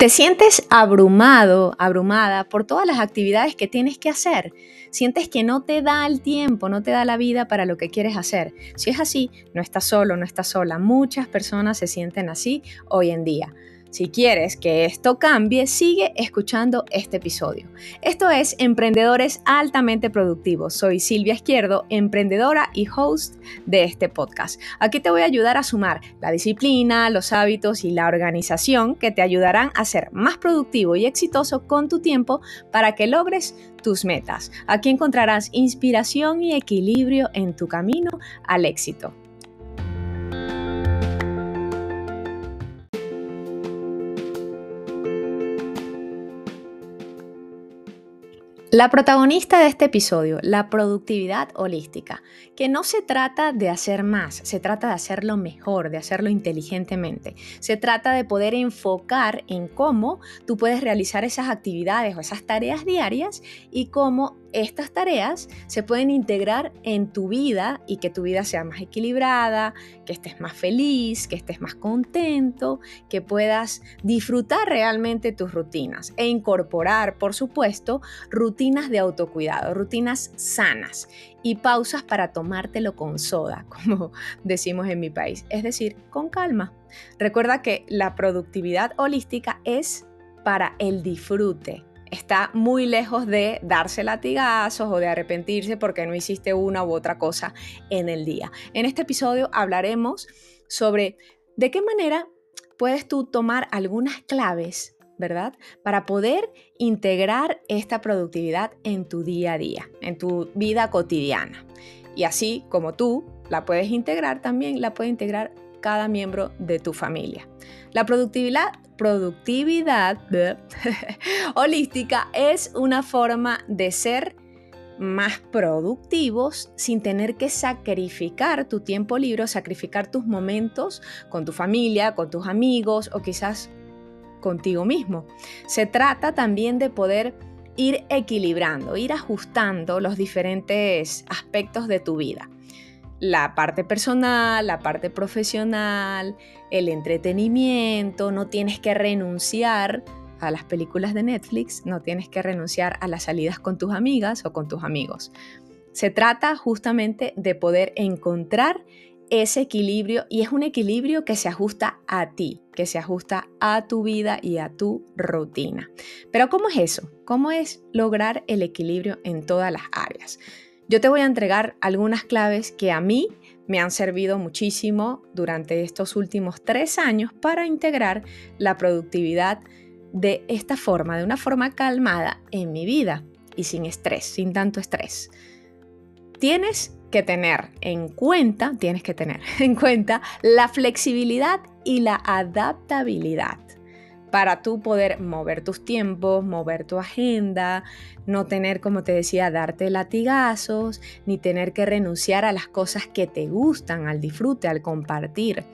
¿Te sientes abrumado, abrumada por todas las actividades que tienes que hacer? ¿Sientes que no te da el tiempo, no te da la vida para lo que quieres hacer? Si es así, no estás solo, no estás sola. Muchas personas se sienten así hoy en día. Si quieres que esto cambie, sigue escuchando este episodio. Esto es Emprendedores Altamente Productivos. Soy Silvia Izquierdo, emprendedora y host de este podcast. Aquí te voy a ayudar a sumar la disciplina, los hábitos y la organización que te ayudarán a ser más productivo y exitoso con tu tiempo para que logres tus metas. Aquí encontrarás inspiración y equilibrio en tu camino al éxito. La protagonista de este episodio, la productividad holística, que no se trata de hacer más, se trata de hacerlo mejor, de hacerlo inteligentemente. Se trata de poder enfocar en cómo tú puedes realizar esas actividades o esas tareas diarias y cómo estas tareas se pueden integrar en tu vida y que tu vida sea más equilibrada, que estés más feliz, que estés más contento, que puedas disfrutar realmente tus rutinas e incorporar, por supuesto, rutinas de autocuidado, rutinas sanas y pausas para tomártelo con soda, como decimos en mi país, es decir, con calma. Recuerda que la productividad holística es para el disfrute, está muy lejos de darse latigazos o de arrepentirse porque no hiciste una u otra cosa en el día. En este episodio hablaremos sobre de qué manera puedes tú tomar algunas claves, ¿verdad? Para poder integrar esta productividad en tu día a día, en tu vida cotidiana. Y así como tú la puedes integrar, también la puede integrar cada miembro de tu familia. La productividad, holística es una forma de ser más productivos sin tener que sacrificar tu tiempo libre, sacrificar tus momentos con tu familia, con tus amigos o quizás contigo mismo. Se trata también de poder ir equilibrando, ir ajustando los diferentes aspectos de tu vida la parte personal, la parte profesional, el entretenimiento, no tienes que renunciar a las películas de Netflix, no tienes que renunciar a las salidas con tus amigas o con tus amigos. Se trata justamente de poder encontrar ese equilibrio y es un equilibrio que se ajusta a ti, que se ajusta a tu vida y a tu rutina. Pero ¿cómo es eso? ¿Cómo es lograr el equilibrio en todas las áreas? Yo te voy a entregar algunas claves que a mí me han servido muchísimo durante estos últimos tres años para integrar la productividad de esta forma, de una forma calmada en mi vida y sin estrés, sin tanto estrés. Tienes que tener en cuenta, tienes que tener en cuenta la flexibilidad y la adaptabilidad para tú poder mover tus tiempos, mover tu agenda, no tener, como te decía, darte latigazos, ni tener que renunciar a las cosas que te gustan, al disfrute, al compartir.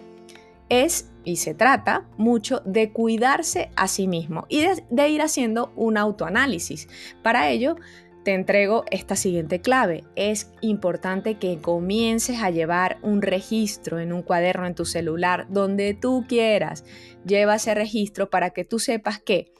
Es y se trata mucho de cuidarse a sí mismo y de, de ir haciendo un autoanálisis. Para ello, te entrego esta siguiente clave. Es importante que comiences a llevar un registro en un cuaderno en tu celular, donde tú quieras. Lleva ese registro para que tú sepas que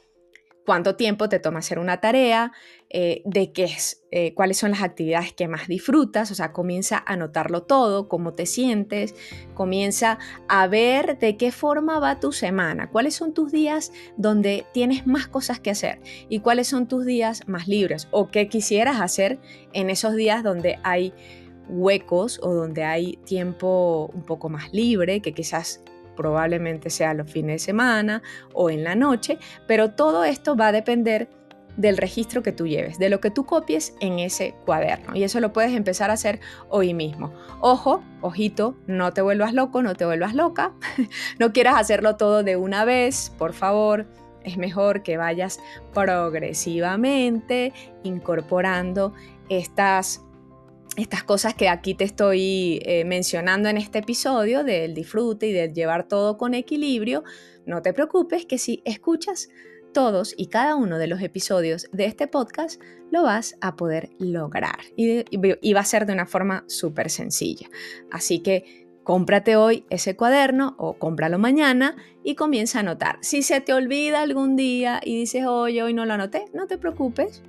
cuánto tiempo te toma hacer una tarea, eh, de qué es, eh, cuáles son las actividades que más disfrutas, o sea, comienza a notarlo todo, cómo te sientes, comienza a ver de qué forma va tu semana, cuáles son tus días donde tienes más cosas que hacer y cuáles son tus días más libres o qué quisieras hacer en esos días donde hay huecos o donde hay tiempo un poco más libre, que quizás probablemente sea los fines de semana o en la noche, pero todo esto va a depender del registro que tú lleves, de lo que tú copies en ese cuaderno. Y eso lo puedes empezar a hacer hoy mismo. Ojo, ojito, no te vuelvas loco, no te vuelvas loca. no quieras hacerlo todo de una vez, por favor. Es mejor que vayas progresivamente incorporando estas estas cosas que aquí te estoy eh, mencionando en este episodio del disfrute y de llevar todo con equilibrio, no te preocupes que si escuchas todos y cada uno de los episodios de este podcast, lo vas a poder lograr y, va a ser de una forma súper sencilla. Así que cómprate hoy ese cuaderno o cómpralo mañana y comienza a anotar. Si se te olvida algún día y dices, oye, hoy no lo anoté, no te preocupes.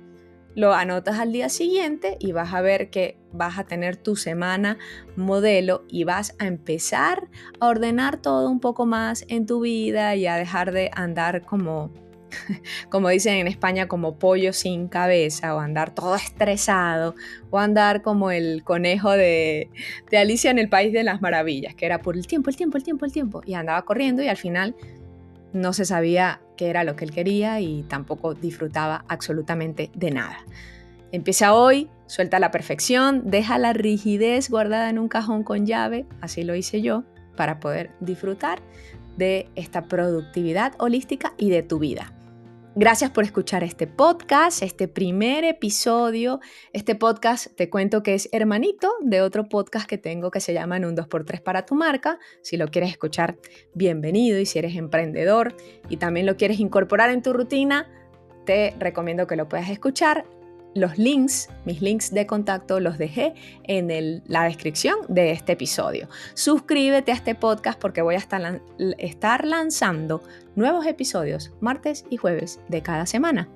Lo anotas al día siguiente y vas a ver que vas a tener tu semana modelo y vas a empezar a ordenar todo un poco más en tu vida y a dejar de andar como como dicen en España, como pollo sin cabeza, o andar todo estresado, o andar como el conejo de, de, Alicia en el País de las Maravillas, que era por el tiempo, el tiempo, el tiempo, el tiempo, y andaba corriendo y al final no se sabía qué era lo que él quería y tampoco disfrutaba absolutamente de nada. Empieza hoy, suelta la perfección, deja la rigidez guardada en un cajón con llave, así lo hice yo, para poder disfrutar de esta productividad holística y de tu vida. Gracias por escuchar este podcast, este primer episodio. Este podcast te cuento que es hermanito de otro podcast que tengo que se llama En un 2x3 para tu marca. Si lo quieres escuchar, bienvenido. Y si eres emprendedor y también lo quieres incorporar en tu rutina, te recomiendo que lo puedas escuchar los links, mis links de contacto, los dejé en la descripción de este episodio. Suscríbete a este podcast porque voy a estar, lanzando nuevos episodios martes y jueves de cada semana.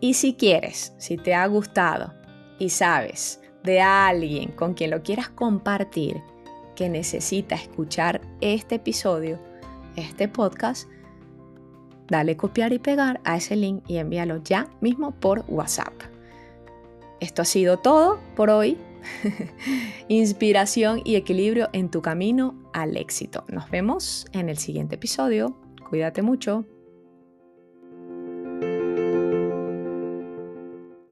Y si quieres, si te ha gustado y sabes de alguien con quien lo quieras compartir que necesita escuchar este episodio, este podcast, dale copiar y pegar a ese link y envíalo ya mismo por WhatsApp. Esto ha sido todo por hoy. Inspiración y equilibrio en tu camino al éxito. Nos vemos en el siguiente episodio. Cuídate mucho.